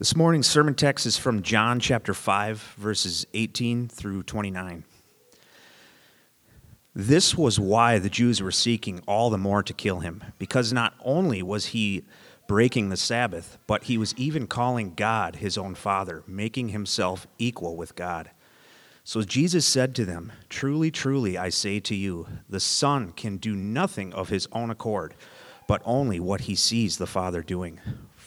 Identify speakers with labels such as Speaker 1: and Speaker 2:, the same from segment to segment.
Speaker 1: This morning's sermon text is from John chapter 5, verses 18 through 29. This was why the Jews were seeking all the more to kill him, because not only was he breaking the Sabbath, but he was even calling God his own Father, making himself equal with God. So Jesus said to them, Truly, truly, I say to you, the Son can do nothing of his own accord, but only what he sees the Father doing.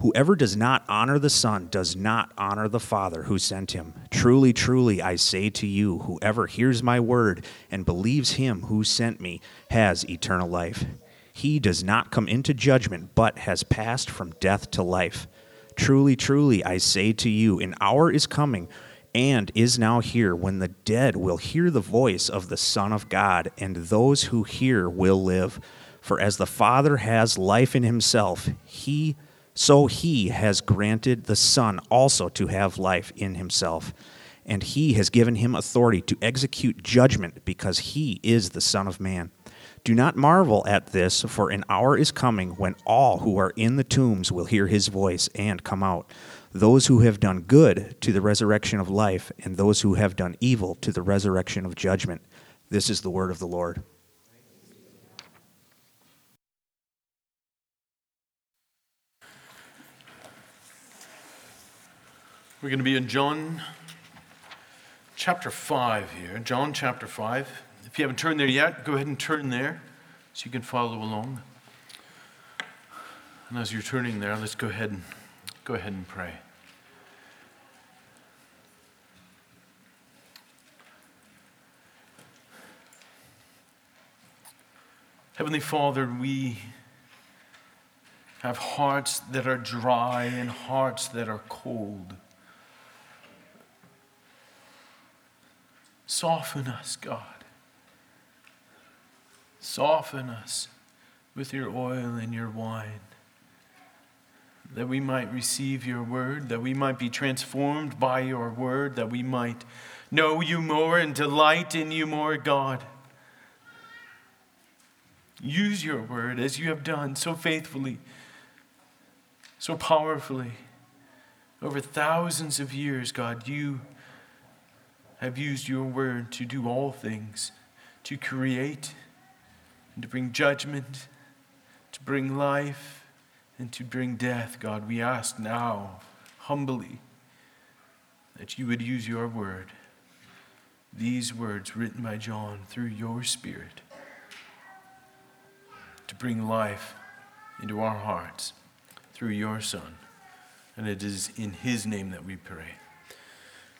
Speaker 1: Whoever does not honor the Son does not honor the Father who sent him. Truly, truly, I say to you, whoever hears my word and believes him who sent me has eternal life. He does not come into judgment, but has passed from death to life. Truly, truly, I say to you, an hour is coming and is now here when the dead will hear the voice of the Son of God, and those who hear will live. For as the Father has life in himself, he so he has granted the Son also to have life in himself. And he has given him authority to execute judgment because he is the Son of Man. Do not marvel at this, for an hour is coming when all who are in the tombs will hear his voice and come out. Those who have done good to the resurrection of life, and those who have done evil to the resurrection of judgment. This is the word of the Lord.
Speaker 2: We're going to be in John chapter 5 here. John chapter 5. If you haven't turned there yet, go ahead and turn there so you can follow along. And as you're turning there, let's go ahead and go ahead and pray. Heavenly Father, we have hearts that are dry and hearts that are cold. Soften us, God. Soften us with your oil and your wine, that we might receive your word, that we might be transformed by your word, that we might know you more and delight in you more, God. Use your word as you have done so faithfully, so powerfully. Over thousands of years, God, you have used your word to do all things, to create, and to bring judgment, to bring life, and to bring death. God, we ask now, humbly, that you would use your word, these words written by John through your Spirit, to bring life into our hearts through your Son. And it is in his name that we pray.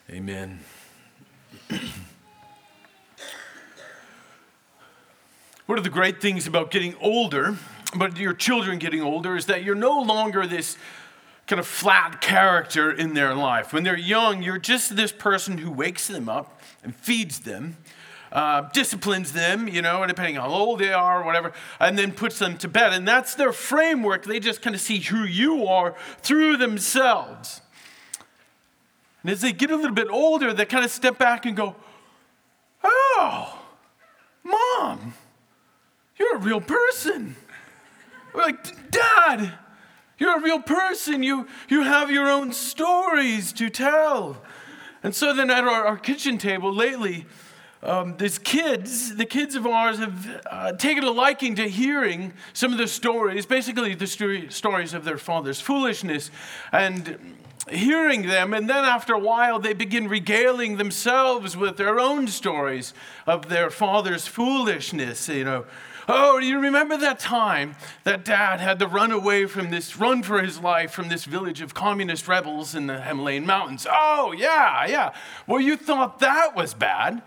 Speaker 2: Amen. One of the great things about getting older, but your children getting older, is that you're no longer this kind of flat character in their life. When they're young, you're just this person who wakes them up and feeds them, uh, disciplines them, you know, depending on how old they are or whatever, and then puts them to bed. And that's their framework. They just kind of see who you are through themselves. And as they get a little bit older, they kind of step back and go, Oh, mom, you're a real person. We're like, Dad, you're a real person. You, you have your own stories to tell. And so then at our, our kitchen table lately, um, these kids, the kids of ours, have uh, taken a liking to hearing some of the stories, basically the story, stories of their father's foolishness and hearing them, and then after a while, they begin regaling themselves with their own stories of their father's foolishness. You know, oh, do you remember that time that dad had to run away from this, run for his life from this village of communist rebels in the Himalayan mountains? Oh, yeah, yeah. Well, you thought that was bad.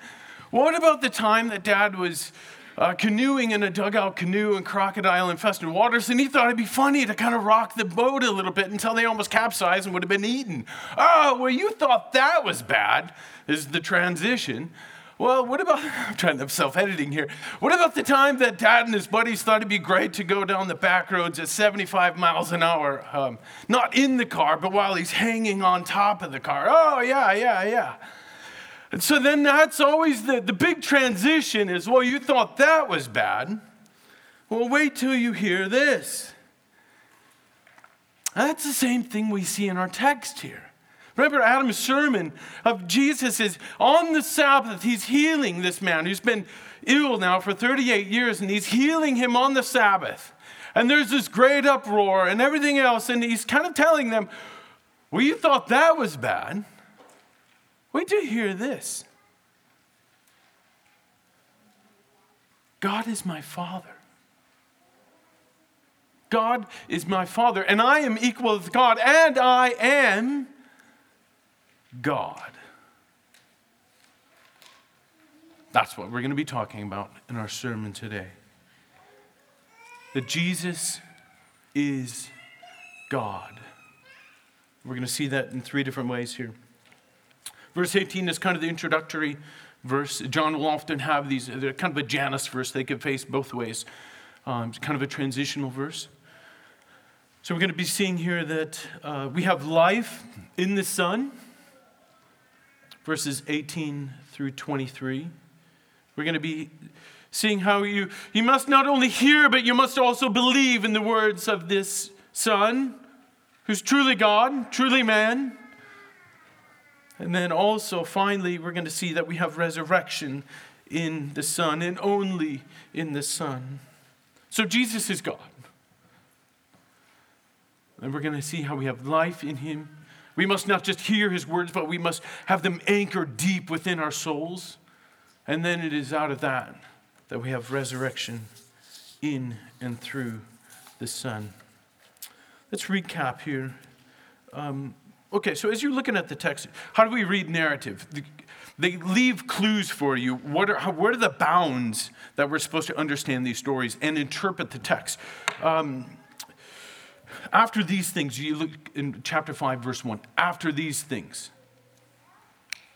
Speaker 2: What about the time that dad was uh, canoeing in a dugout canoe in crocodile infested waters, and he thought it'd be funny to kind of rock the boat a little bit until they almost capsized and would have been eaten. Oh, well, you thought that was bad, is the transition. Well, what about, I'm trying to self editing here. What about the time that dad and his buddies thought it'd be great to go down the back roads at 75 miles an hour? Um, not in the car, but while he's hanging on top of the car. Oh, yeah, yeah, yeah. And so then that's always the, the big transition is, well, you thought that was bad. Well, wait till you hear this. That's the same thing we see in our text here. Remember Adam's sermon of Jesus is on the Sabbath, he's healing this man who's been ill now for 38 years, and he's healing him on the Sabbath. And there's this great uproar and everything else, and he's kind of telling them, Well, you thought that was bad. Wait till you hear this. God is my Father. God is my Father, and I am equal with God, and I am God. That's what we're going to be talking about in our sermon today. That Jesus is God. We're going to see that in three different ways here. Verse 18 is kind of the introductory verse. John will often have these, they're kind of a Janus verse. They could face both ways. Um, it's kind of a transitional verse. So we're going to be seeing here that uh, we have life in the Son, verses 18 through 23. We're going to be seeing how you, you must not only hear, but you must also believe in the words of this Son, who's truly God, truly man, and then also, finally, we're going to see that we have resurrection in the Son and only in the Son. So Jesus is God. And we're going to see how we have life in Him. We must not just hear His words, but we must have them anchored deep within our souls. And then it is out of that that we have resurrection in and through the Son. Let's recap here. Um, Okay, so as you're looking at the text, how do we read narrative? They leave clues for you. What are, how, what are the bounds that we're supposed to understand these stories and interpret the text? Um, after these things, you look in chapter 5, verse 1. After these things,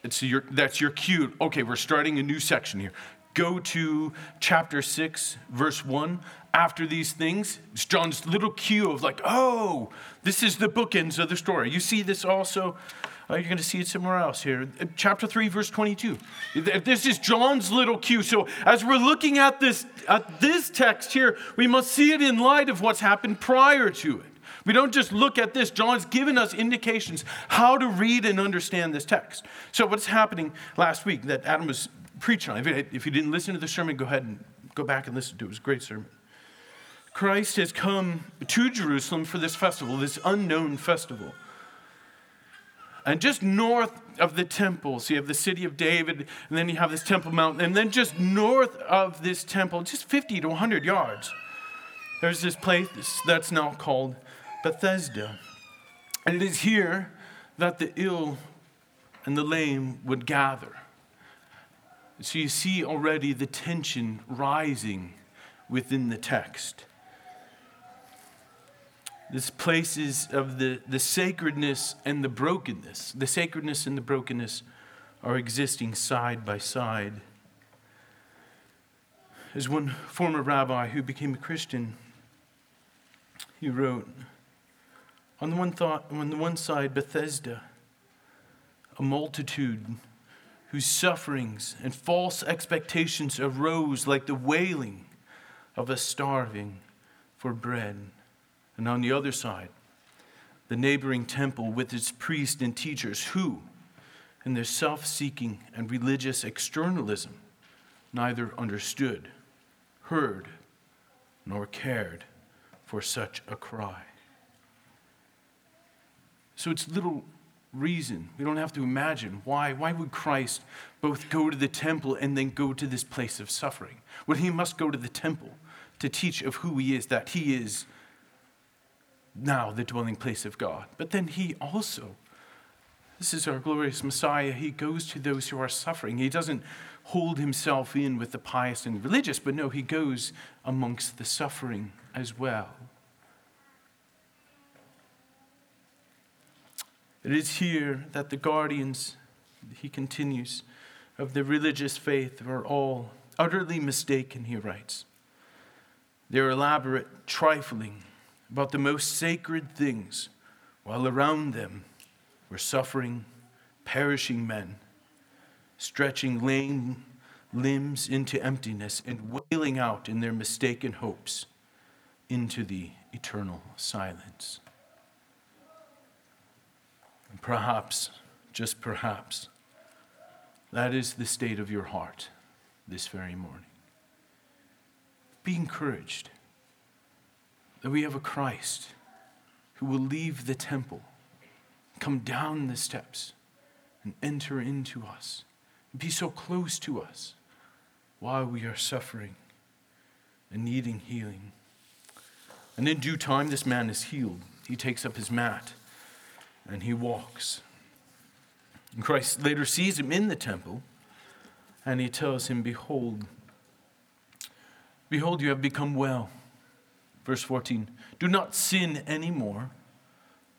Speaker 2: it's your, that's your cue. Okay, we're starting a new section here. Go to chapter 6, verse 1 after these things. It's John's little cue of like, oh, this is the bookends of the story. You see this also. Uh, you're going to see it somewhere else here. Uh, chapter 3, verse 22. This is John's little cue. So, as we're looking at this, at this text here, we must see it in light of what's happened prior to it. We don't just look at this. John's given us indications how to read and understand this text. So, what's happening last week that Adam was preaching on? If you didn't listen to the sermon, go ahead and go back and listen to it. It was a great sermon. Christ has come to Jerusalem for this festival, this unknown festival. And just north of the temple, so you have the city of David, and then you have this Temple Mount, and then just north of this temple, just 50 to 100 yards, there's this place that's now called Bethesda. And it is here that the ill and the lame would gather. So you see already the tension rising within the text. This place is of the, the sacredness and the brokenness. The sacredness and the brokenness are existing side by side. As one former rabbi who became a Christian, he wrote, on the one thought, on the one side, Bethesda, a multitude whose sufferings and false expectations arose like the wailing of a starving for bread. And on the other side, the neighboring temple with its priests and teachers who, in their self seeking and religious externalism, neither understood, heard, nor cared for such a cry. So it's little reason. We don't have to imagine why. Why would Christ both go to the temple and then go to this place of suffering? Well, he must go to the temple to teach of who he is, that he is now the dwelling place of God. But then he also, this is our glorious Messiah, he goes to those who are suffering. He doesn't hold himself in with the pious and religious, but no, he goes amongst the suffering as well. It is here that the guardians, he continues, of the religious faith are all utterly mistaken, he writes. They're elaborate, trifling about the most sacred things, while around them were suffering, perishing men, stretching lame limbs into emptiness and wailing out in their mistaken hopes into the eternal silence. And perhaps, just perhaps, that is the state of your heart this very morning. Be encouraged that we have a Christ who will leave the temple, come down the steps, and enter into us, and be so close to us while we are suffering and needing healing. And in due time, this man is healed. He takes up his mat and he walks. And Christ later sees him in the temple and he tells him, Behold, behold, you have become well. Verse 14 Do not sin anymore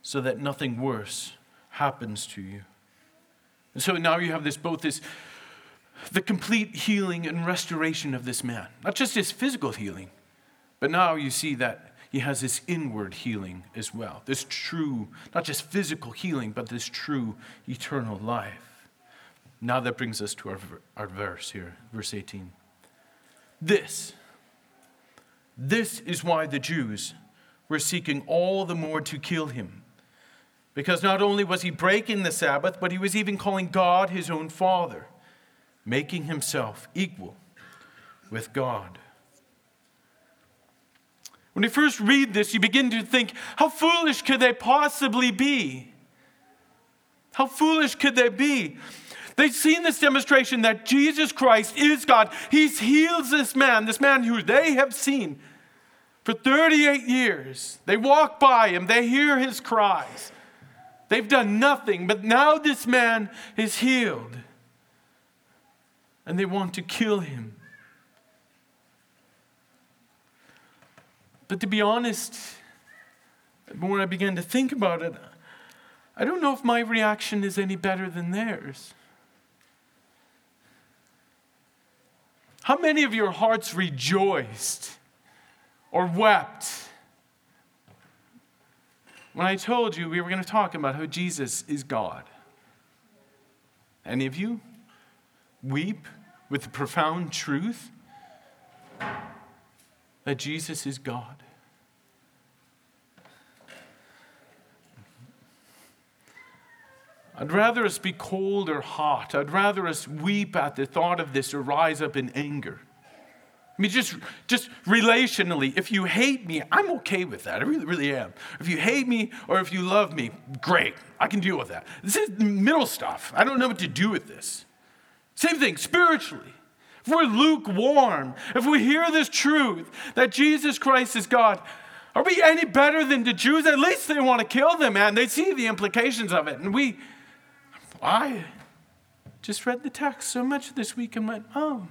Speaker 2: so that nothing worse happens to you. And so now you have this both this the complete healing and restoration of this man. Not just his physical healing, but now you see that he has this inward healing as well. This true, not just physical healing, but this true eternal life. Now that brings us to our, our verse here, verse 18. This, this is why the Jews were seeking all the more to kill him. Because not only was he breaking the Sabbath, but he was even calling God his own Father, making himself equal with God. When you first read this, you begin to think, how foolish could they possibly be? How foolish could they be? They've seen this demonstration that Jesus Christ is God. He heals this man, this man who they have seen for 38 years. They walk by him, they hear his cries. They've done nothing, but now this man is healed. And they want to kill him. But to be honest, more I began to think about it, I don't know if my reaction is any better than theirs. How many of your hearts rejoiced or wept when I told you we were going to talk about how Jesus is God? Any of you weep with the profound truth that Jesus is God. I'd rather us be cold or hot. I'd rather us weep at the thought of this or rise up in anger. I mean, just, just relationally, if you hate me, I'm okay with that. I really, really am. If you hate me or if you love me, great. I can deal with that. This is middle stuff. I don't know what to do with this. Same thing spiritually if we're lukewarm, if we hear this truth that Jesus Christ is God, are we any better than the Jews? At least they want to kill them, man. They see the implications of it. And we, I just read the text so much this week and went, oh,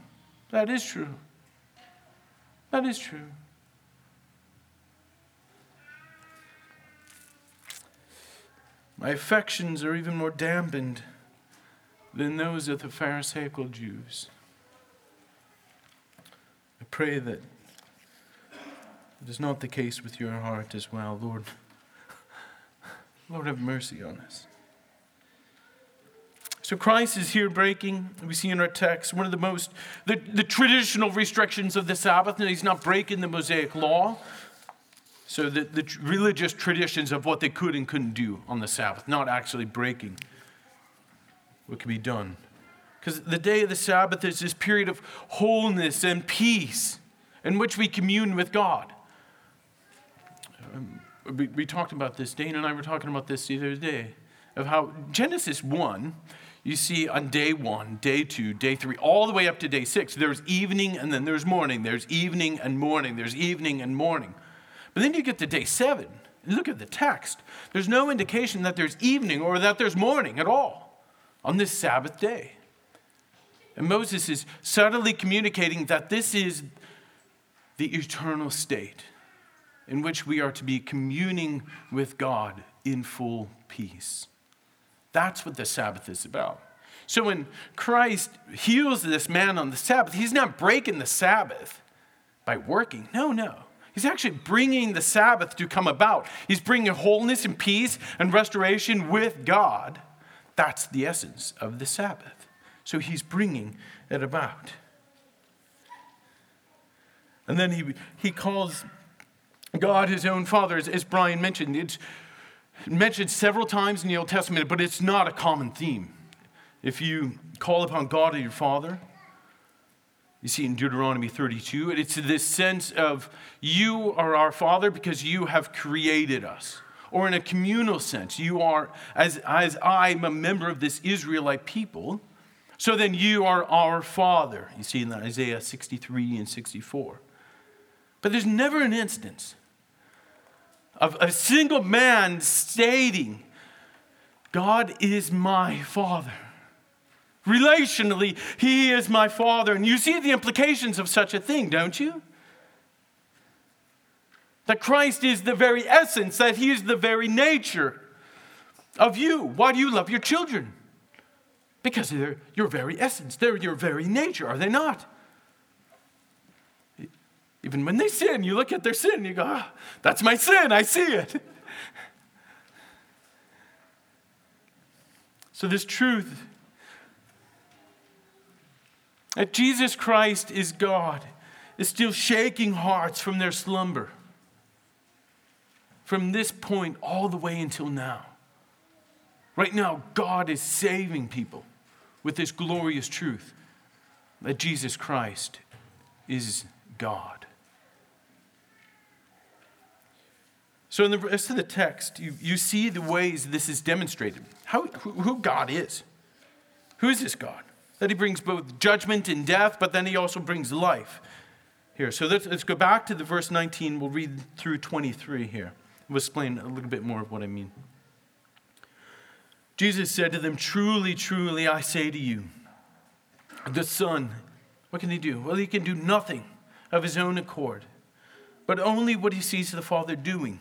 Speaker 2: that is true. That is true. My affections are even more dampened than those of the Pharisaical Jews I pray that it is not the case with your heart as well, Lord. Lord, have mercy on us. So Christ is here breaking, we see in our text, one of the most, the, the traditional restrictions of the Sabbath, and he's not breaking the Mosaic law. So the, the religious traditions of what they could and couldn't do on the Sabbath, not actually breaking what can be done. Because the day of the Sabbath is this period of wholeness and peace in which we commune with God. Um, we, we, talked about this, Dane and I were talking about this the other day, of how Genesis 1, you see on day one, day two, day three, all the way up to day six, there's evening and then there's morning. There's evening and morning. There's evening and morning. But then you get to day seven. Look at the text. There's no indication that there's evening or that there's morning at all on this Sabbath day. And Moses is subtly communicating that this is the eternal state in which we are to be communing with God in full peace. That's what the Sabbath is about. So when Christ heals this man on the Sabbath, he's not breaking the Sabbath by working. No, no. He's actually bringing the Sabbath to come about. He's bringing wholeness and peace and restoration with God. That's the essence of the Sabbath. So he's bringing it about. And then he, he calls God his own father, as, as Brian mentioned. It's mentioned several times in the Old Testament, but it's not a common theme. If you call upon God as your father, you see in Deuteronomy 32, it's this sense of you are our father because you have created us. Or in a communal sense, you are, as, as I'm a member of this Israelite people, so then you are our father. You see in Isaiah 63 and 64. But there's never an instance of a single man stating, God is my father. Relationally, he is my father. And you see the implications of such a thing, don't you? That Christ is the very essence, that he is the very nature of you. Why do you love your children? Because they're your very essence, they're your very nature, are they not? Even when they sin, you look at their sin you go, oh, that's my sin, I see it. So, this truth that Jesus Christ is God is still shaking hearts from their slumber. From this point all the way until now. Right now, God is saving people with this glorious truth that Jesus Christ is God. So, in the rest of the text, you, you see the ways this is demonstrated. How, who, God is. Who is this God? That he brings both judgment and death, but then he also brings life. Here, so let's, let's go back to the verse 19. We'll read through 23 here. We'll explain a little bit more of what I mean. Jesus said to them, Truly, truly, I say to you, the Son, what can he do? Well, he can do nothing of his own accord, but only what he sees the Father doing.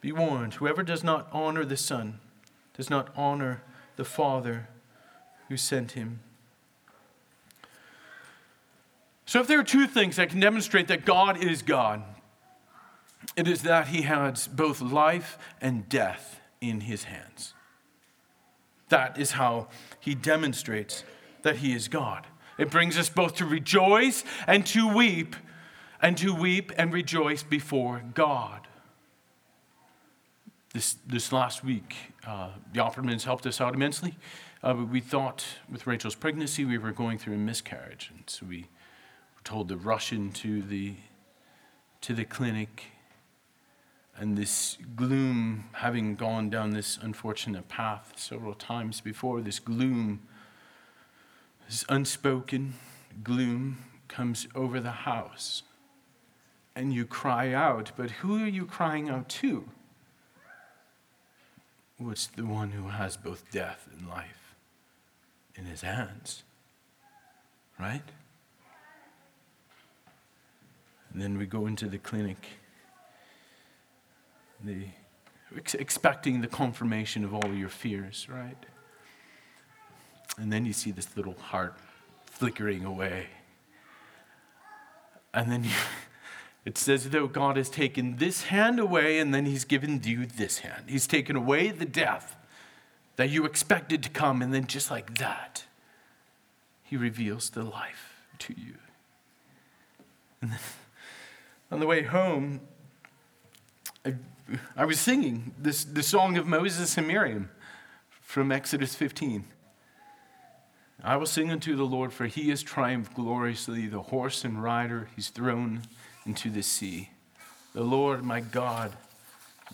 Speaker 2: Be warned whoever does not honor the Son does not honor the Father who sent him. So, if there are two things that can demonstrate that God is God, it is that he has both life and death in his hands. That is how he demonstrates that he is God. It brings us both to rejoice and to weep, and to weep and rejoice before God. This, this last week, uh, the Offermans helped us out immensely. Uh, we thought with Rachel's pregnancy we were going through a miscarriage, and so we were told to rush into the, to the clinic and this gloom, having gone down this unfortunate path several times before, this gloom, this unspoken gloom comes over the house. And you cry out, but who are you crying out to? It's the one who has both death and life in his hands, right? And then we go into the clinic the expecting the confirmation of all your fears, right? And then you see this little heart flickering away. And then you, it says, though God has taken this hand away, and then He's given you this hand. He's taken away the death that you expected to come, and then just like that, He reveals the life to you. And then on the way home, I I was singing this, the song of Moses and Miriam from Exodus 15. I will sing unto the Lord, for he has triumphed gloriously. The horse and rider he's thrown into the sea. The Lord, my God,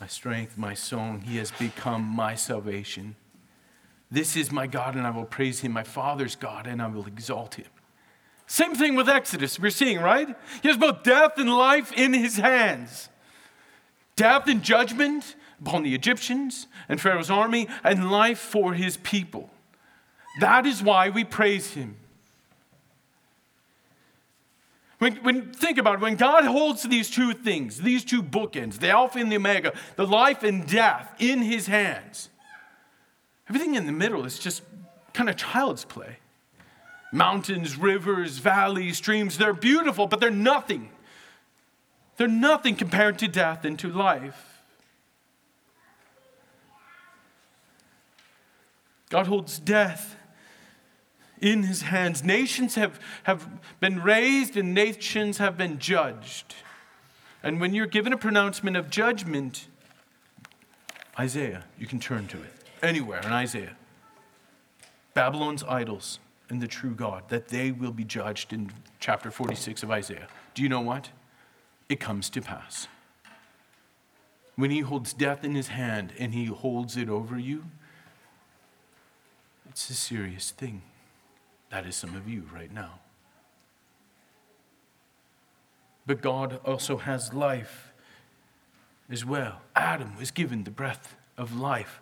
Speaker 2: my strength, my song, he has become my salvation. This is my God, and I will praise him, my Father's God, and I will exalt him. Same thing with Exodus, we're seeing, right? He has both death and life in his hands. Death and judgment upon the Egyptians and Pharaoh's army, and life for his people. That is why we praise him. When, when, think about it, when God holds these two things, these two bookends, the Alpha and the Omega, the life and death in his hands, everything in the middle is just kind of child's play. Mountains, rivers, valleys, streams, they're beautiful, but they're nothing. They're nothing compared to death and to life. God holds death in his hands. Nations have, have been raised and nations have been judged. And when you're given a pronouncement of judgment, Isaiah, you can turn to it anywhere in Isaiah. Babylon's idols and the true God, that they will be judged in chapter 46 of Isaiah. Do you know what? It comes to pass. When he holds death in his hand and he holds it over you, it's a serious thing. That is some of you right now. But God also has life as well. Adam was given the breath of life.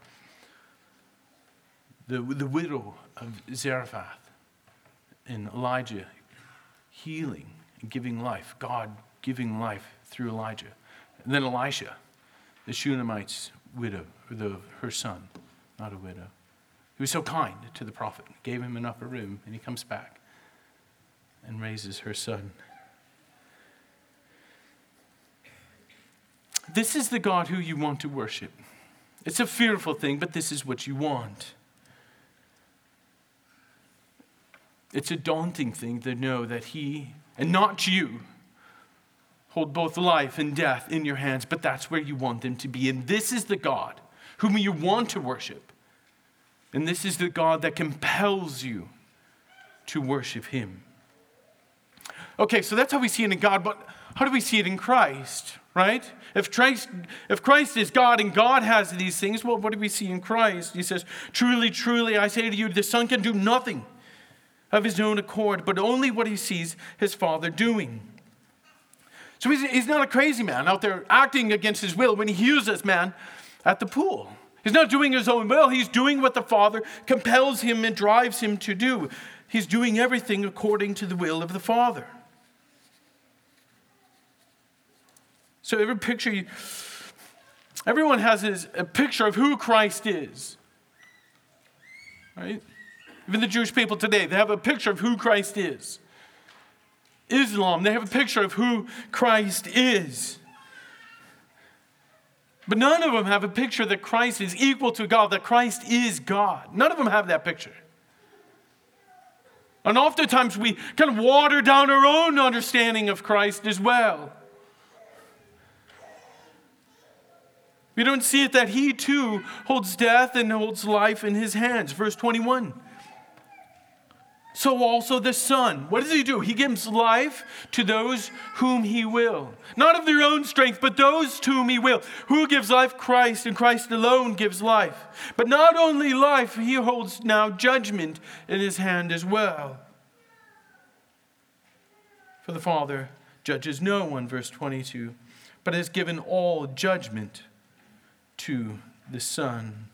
Speaker 2: The, the widow of Zarephath and Elijah healing and giving life. God giving life through Elijah. And then Elisha, the Shunammite's widow, the, her son, not a widow. He was so kind to the prophet, gave him an upper room, and he comes back and raises her son. This is the God who you want to worship. It's a fearful thing, but this is what you want. It's a daunting thing to know that He, and not you, hold both life and death in your hands, but that's where you want them to be. And this is the God whom you want to worship. And this is the God that compels you to worship Him. Okay, so that's how we see it in God, but how do we see it in Christ, right? If Christ, if Christ is God and God has these things, well, what do we see in Christ? He says, Truly, truly, I say to you, the Son can do nothing of his own accord, but only what he sees his Father doing. So he's, he's not a crazy man out there acting against his will when he heals this man at the pool. He's not doing his own will, he's doing what the Father compels him and drives him to do. He's doing everything according to the will of the Father. So every picture, you, everyone has his, a picture of who Christ is. Right? Even the Jewish people today, they have a picture of who Christ is. Islam, they have a picture of who Christ is. But none of them have a picture that Christ is equal to God, that Christ is God. None of them have that picture. And oftentimes we kind of water down our own understanding of Christ as well. We don't see it that he too holds death and holds life in his hands. Verse 21 so also the Son. What does he do? He gives life to those whom he will. Not of their own strength, but those to whom he will. Who gives life? Christ, and Christ alone gives life. But not only life, he holds now judgment in his hand as well. For the Father judges no one, verse 22, but has given all judgment to the Son.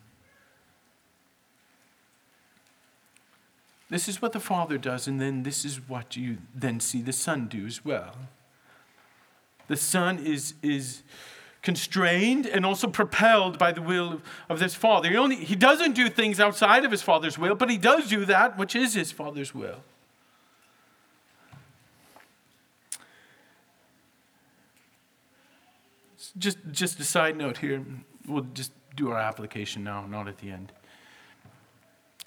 Speaker 2: This is what the Father does, and then this is what you then see the Son do as well. The Son is, is constrained and also propelled by the will of, of this Father. He, only, he doesn't do things outside of his Father's will, but he does do that which is his Father's will. Just, just a side note here. We'll just do our application now, not at the end.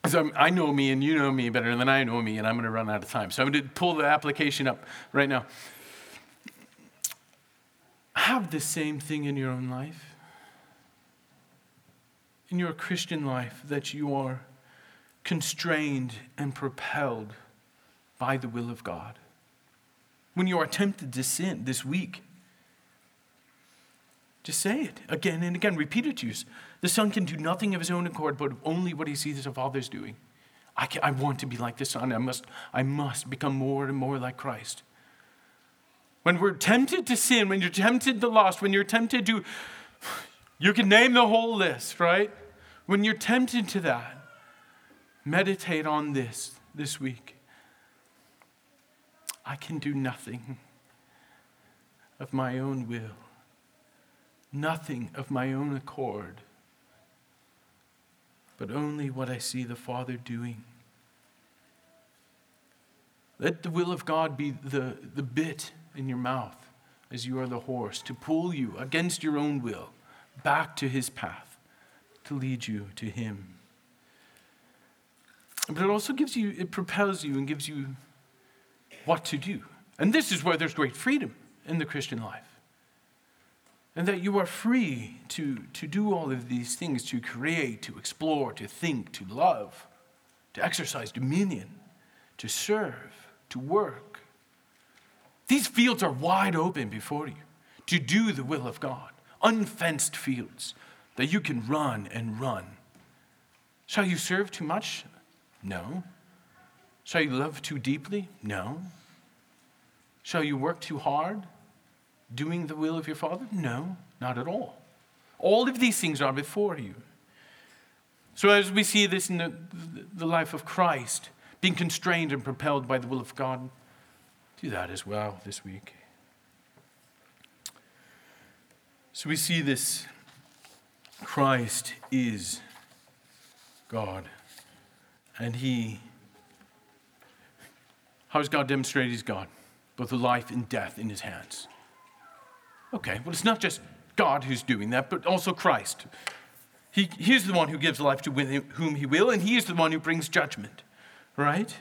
Speaker 2: So I know me and you know me better than I know me, and I'm going to run out of time. So I'm going to pull the application up right now. Have the same thing in your own life, in your Christian life, that you are constrained and propelled by the will of God. When you are tempted to sin this week, just say it again and again. Repeat it to you. The Son can do nothing of his own accord, but only what he sees the Father's doing. I, can, I want to be like the Son. I must, I must become more and more like Christ. When we're tempted to sin, when you're tempted to lust, when you're tempted to, you can name the whole list, right? When you're tempted to that, meditate on this this week. I can do nothing of my own will, nothing of my own accord, but only what I see the Father doing. Let the will of God be the, the bit in your mouth as you are the horse to pull you against your own will back to his path, to lead you to him. But it also gives you, it propels you and gives you what to do. And this is where there's great freedom in the Christian life. And that you are free to, to do all of these things to create, to explore, to think, to love, to exercise dominion, to serve, to work. These fields are wide open before you to do the will of God, unfenced fields that you can run and run. Shall you serve too much? No. Shall you love too deeply? No. Shall you work too hard doing the will of your Father? No, not at all. All of these things are before you. So, as we see this in the, the life of Christ, being constrained and propelled by the will of God, do that as well this week. So, we see this Christ is God, and He how does God demonstrate He's God? Both the life and death in His hands. Okay, well, it's not just God who's doing that, but also Christ. He, he's the one who gives life to whom He will, and He is the one who brings judgment, right?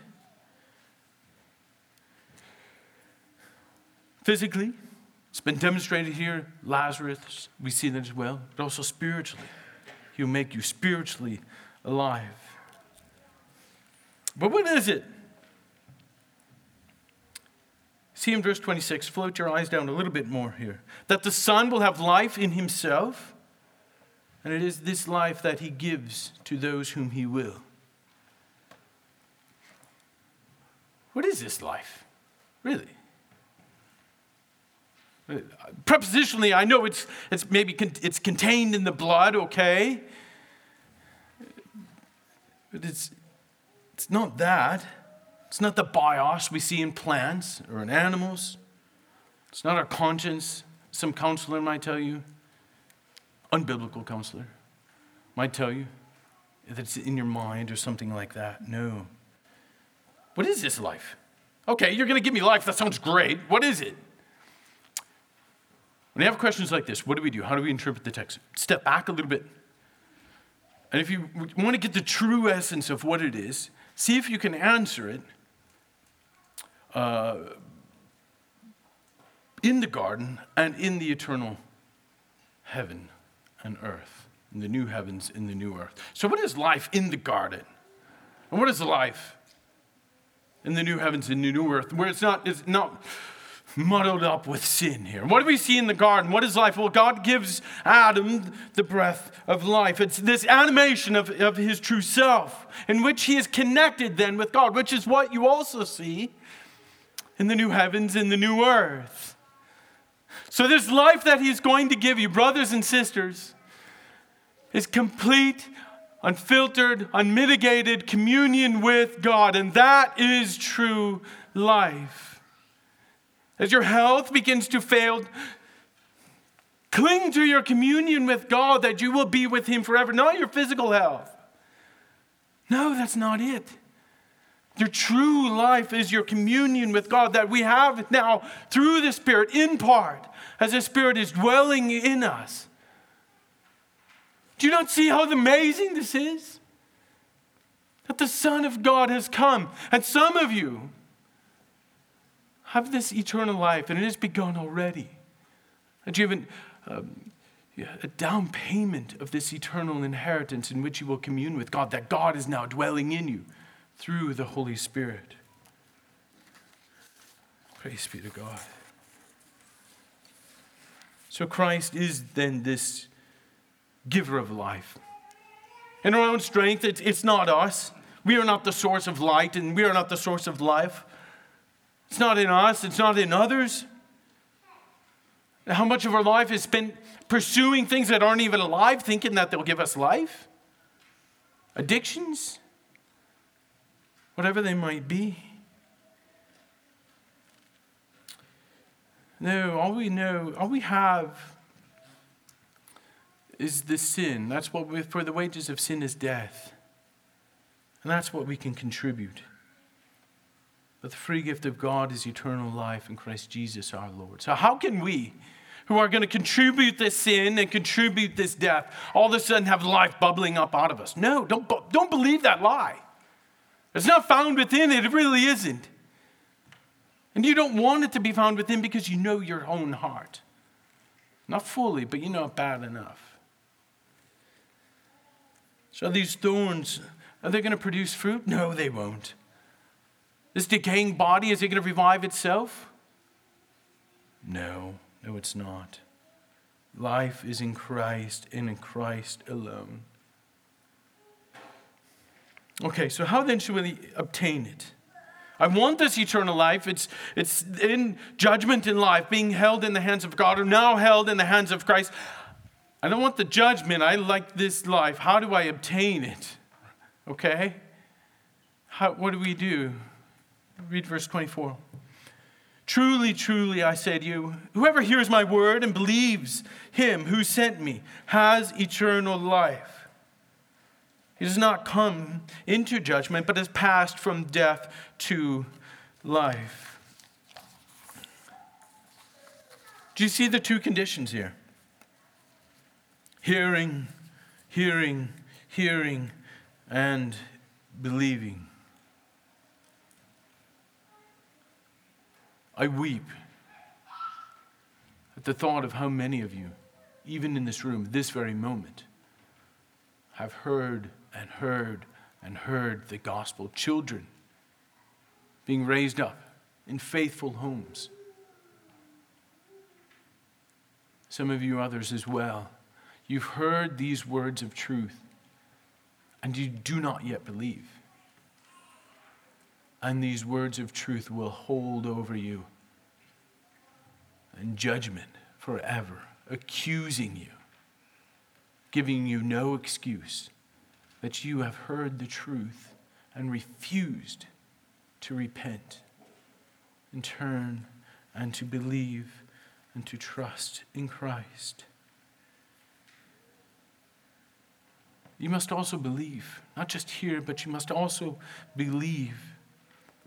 Speaker 2: Physically, it's been demonstrated here. Lazarus, we see that as well, but also spiritually. He'll make you spiritually alive. But what is it See in verse 26, float your eyes down a little bit more here. That the Son will have life in himself, and it is this life that he gives to those whom he will. What is this life? Really? Prepositionally, I know it's, it's maybe con- it's contained in the blood, okay? But it's, it's not that. It's not the bios we see in plants or in animals. It's not our conscience. Some counselor might tell you, unbiblical counselor might tell you that it's in your mind or something like that. No. What is this life? Okay, you're going to give me life. That sounds great. What is it? When you have questions like this, what do we do? How do we interpret the text? Step back a little bit. And if you want to get the true essence of what it is, see if you can answer it uh, in the garden and in the eternal heaven and earth, in the new heavens, in the new earth. So, what is life in the garden? And what is life in the new heavens and the new earth, where it's not, it's not muddled up with sin here? What do we see in the garden? What is life? Well, God gives Adam the breath of life. It's this animation of, of his true self, in which he is connected then with God, which is what you also see in the new heavens and the new earth. So, this life that He's going to give you, brothers and sisters, is complete, unfiltered, unmitigated communion with God. And that is true life. As your health begins to fail, cling to your communion with God that you will be with Him forever, not your physical health. No, that's not it. Your true life is your communion with God that we have now through the Spirit, in part, as the Spirit is dwelling in us. Do you not see how amazing this is? That the Son of God has come. And some of you have this eternal life, and it has begun already. That you haven't, um, a down payment of this eternal inheritance in which you will commune with God, that God is now dwelling in you through the Holy Spirit. Praise be to God. So Christ is then this giver of life. In our own strength, it's, it's not us. We are not the source of light and we are not the source of life. It's not in us, it's not in others. How much of our life is spent pursuing things that aren't even alive, thinking that they'll give us life? Addictions? Whatever they might be. No, all we know, all we have is the sin. That's what we, for the wages of sin is death. And that's what we can contribute. But the free gift of God is eternal life in Christ Jesus our Lord. So, how can we, who are going to contribute this sin and contribute this death, all of a sudden have life bubbling up out of us? No, don't, don't believe that lie. It's not found within it, it really isn't. And you don't want it to be found within because you know your own heart. Not fully, but you know it bad enough. So these thorns, are they going to produce fruit? No, they won't. This decaying body, is it going to revive itself? No, no, it's not. Life is in Christ and in Christ alone. Okay, so how then should we obtain it? I want this eternal life. It's, it's in judgment in life, being held in the hands of God, or now held in the hands of Christ. I don't want the judgment. I like this life. How do I obtain it? Okay? How, what do we do? Read verse 24. Truly, truly, I say to you, whoever hears my word and believes him who sent me has eternal life. He does not come into judgment, but has passed from death to life. Do you see the two conditions here? Hearing, hearing, hearing, and believing. I weep at the thought of how many of you, even in this room, this very moment, have heard and heard and heard the gospel. Children being raised up in faithful homes. Some of you others as well. You've heard these words of truth and you do not yet believe. And these words of truth will hold over you in judgment forever, accusing you, giving you no excuse that you have heard the truth and refused to repent and turn and to believe and to trust in Christ. You must also believe, not just hear, but you must also believe.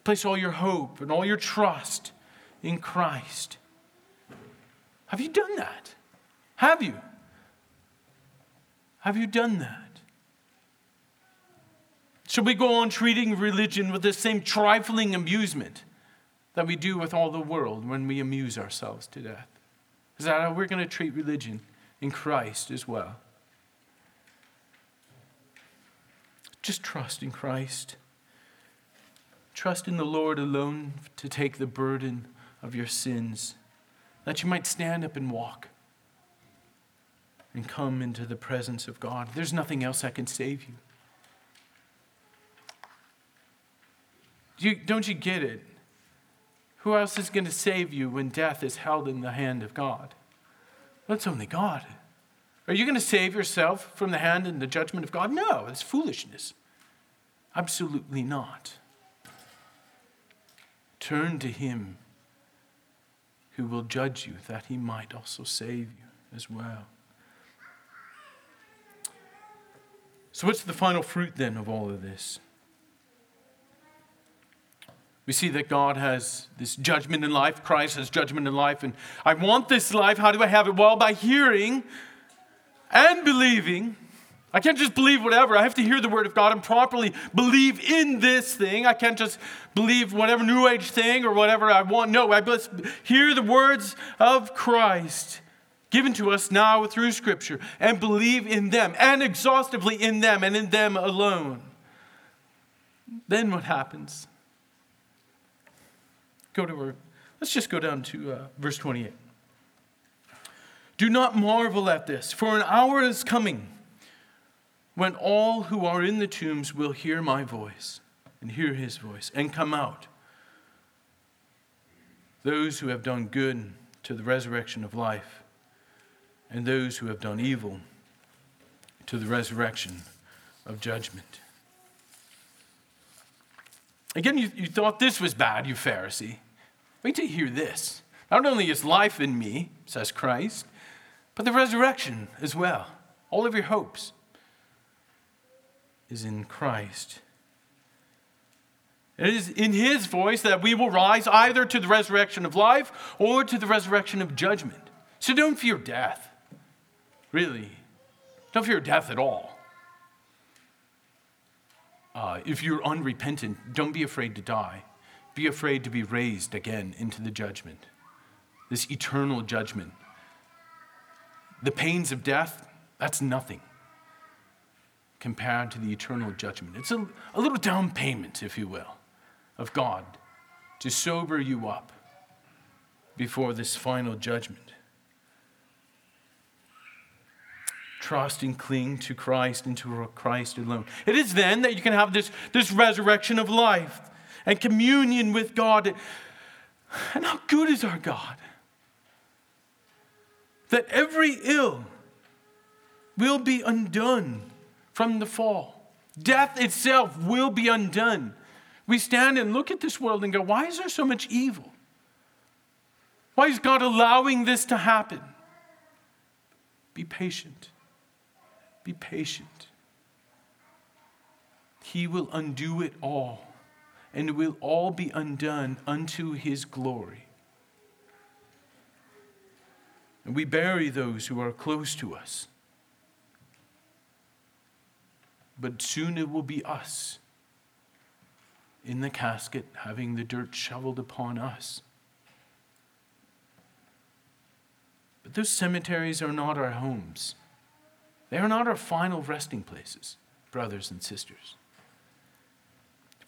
Speaker 2: Place all your hope and all your trust in Christ. Have you done that? Have you? Have you done that? Should we go on treating religion with the same trifling amusement that we do with all the world when we amuse ourselves to death? Is that how we're going to treat religion in Christ as well? Just trust in Christ. Trust in the Lord alone to take the burden of your sins, that you might stand up and walk and come into the presence of God. There's nothing else that can save you. You, don't you get it? Who else is going to save you when death is held in the hand of God? That's only God. Are you going to save yourself from the hand and the judgment of God? No, it's foolishness. Absolutely not. Turn to Him who will judge you, that He might also save you as well. So, what's the final fruit then of all of this? We see that God has this judgment in life, Christ has judgment in life, and I want this life. How do I have it? Well, by hearing and believing. I can't just believe whatever. I have to hear the word of God and properly believe in this thing. I can't just believe whatever new age thing or whatever I want. No, I must hear the words of Christ given to us now through Scripture and believe in them and exhaustively in them and in them alone, then what happens? Go to our, let's just go down to uh, verse 28. Do not marvel at this, for an hour is coming when all who are in the tombs will hear my voice and hear his voice and come out. Those who have done good to the resurrection of life, and those who have done evil to the resurrection of judgment. Again, you, you thought this was bad, you Pharisee. Wait till you hear this. Not only is life in me, says Christ, but the resurrection as well. All of your hopes is in Christ. It is in his voice that we will rise either to the resurrection of life or to the resurrection of judgment. So don't fear death. Really. Don't fear death at all. Uh, if you're unrepentant, don't be afraid to die. Be afraid to be raised again into the judgment, this eternal judgment. The pains of death, that's nothing compared to the eternal judgment. It's a, a little down payment, if you will, of God to sober you up before this final judgment. Trust and cling to Christ and to Christ alone. It is then that you can have this, this resurrection of life and communion with God. And how good is our God? That every ill will be undone from the fall. Death itself will be undone. We stand and look at this world and go, why is there so much evil? Why is God allowing this to happen? Be patient. Be patient. He will undo it all, and will all be undone unto his glory. And we bury those who are close to us but soon it will be us in the casket having the dirt shoveled upon us. But those cemeteries are not our homes. They are not our final resting places, brothers and sisters.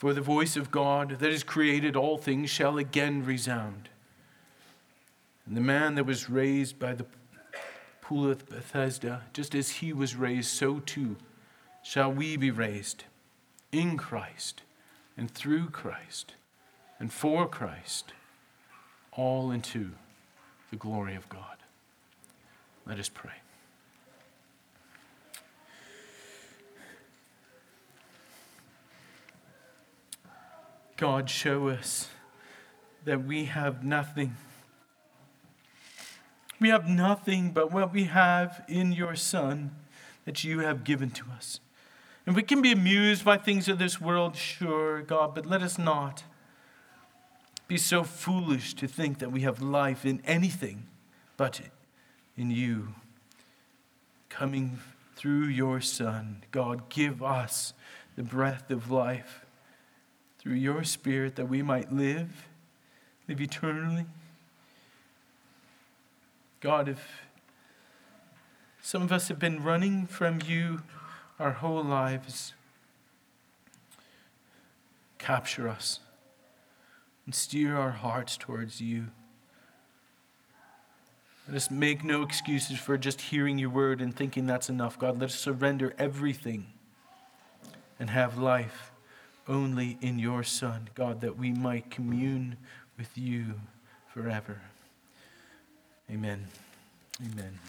Speaker 2: For the voice of God that has created all things shall again resound. And the man that was raised by the pool of Bethesda, just as he was raised, so too shall we be raised in Christ and through Christ and for Christ, all into the glory of God. Let us pray. God, show us that we have nothing. We have nothing but what we have in your Son that you have given to us. And we can be amused by things of this world, sure, God, but let us not be so foolish to think that we have life in anything but in you. Coming through your Son, God, give us the breath of life through your Spirit that we might live, live eternally. God, if some of us have been running from you, our whole lives. Capture us and steer our hearts towards you. Let us make no excuses for just hearing your word and thinking that's enough. God, let us surrender everything and have life only in your Son, God, that we might commune with you forever. Amen. Amen.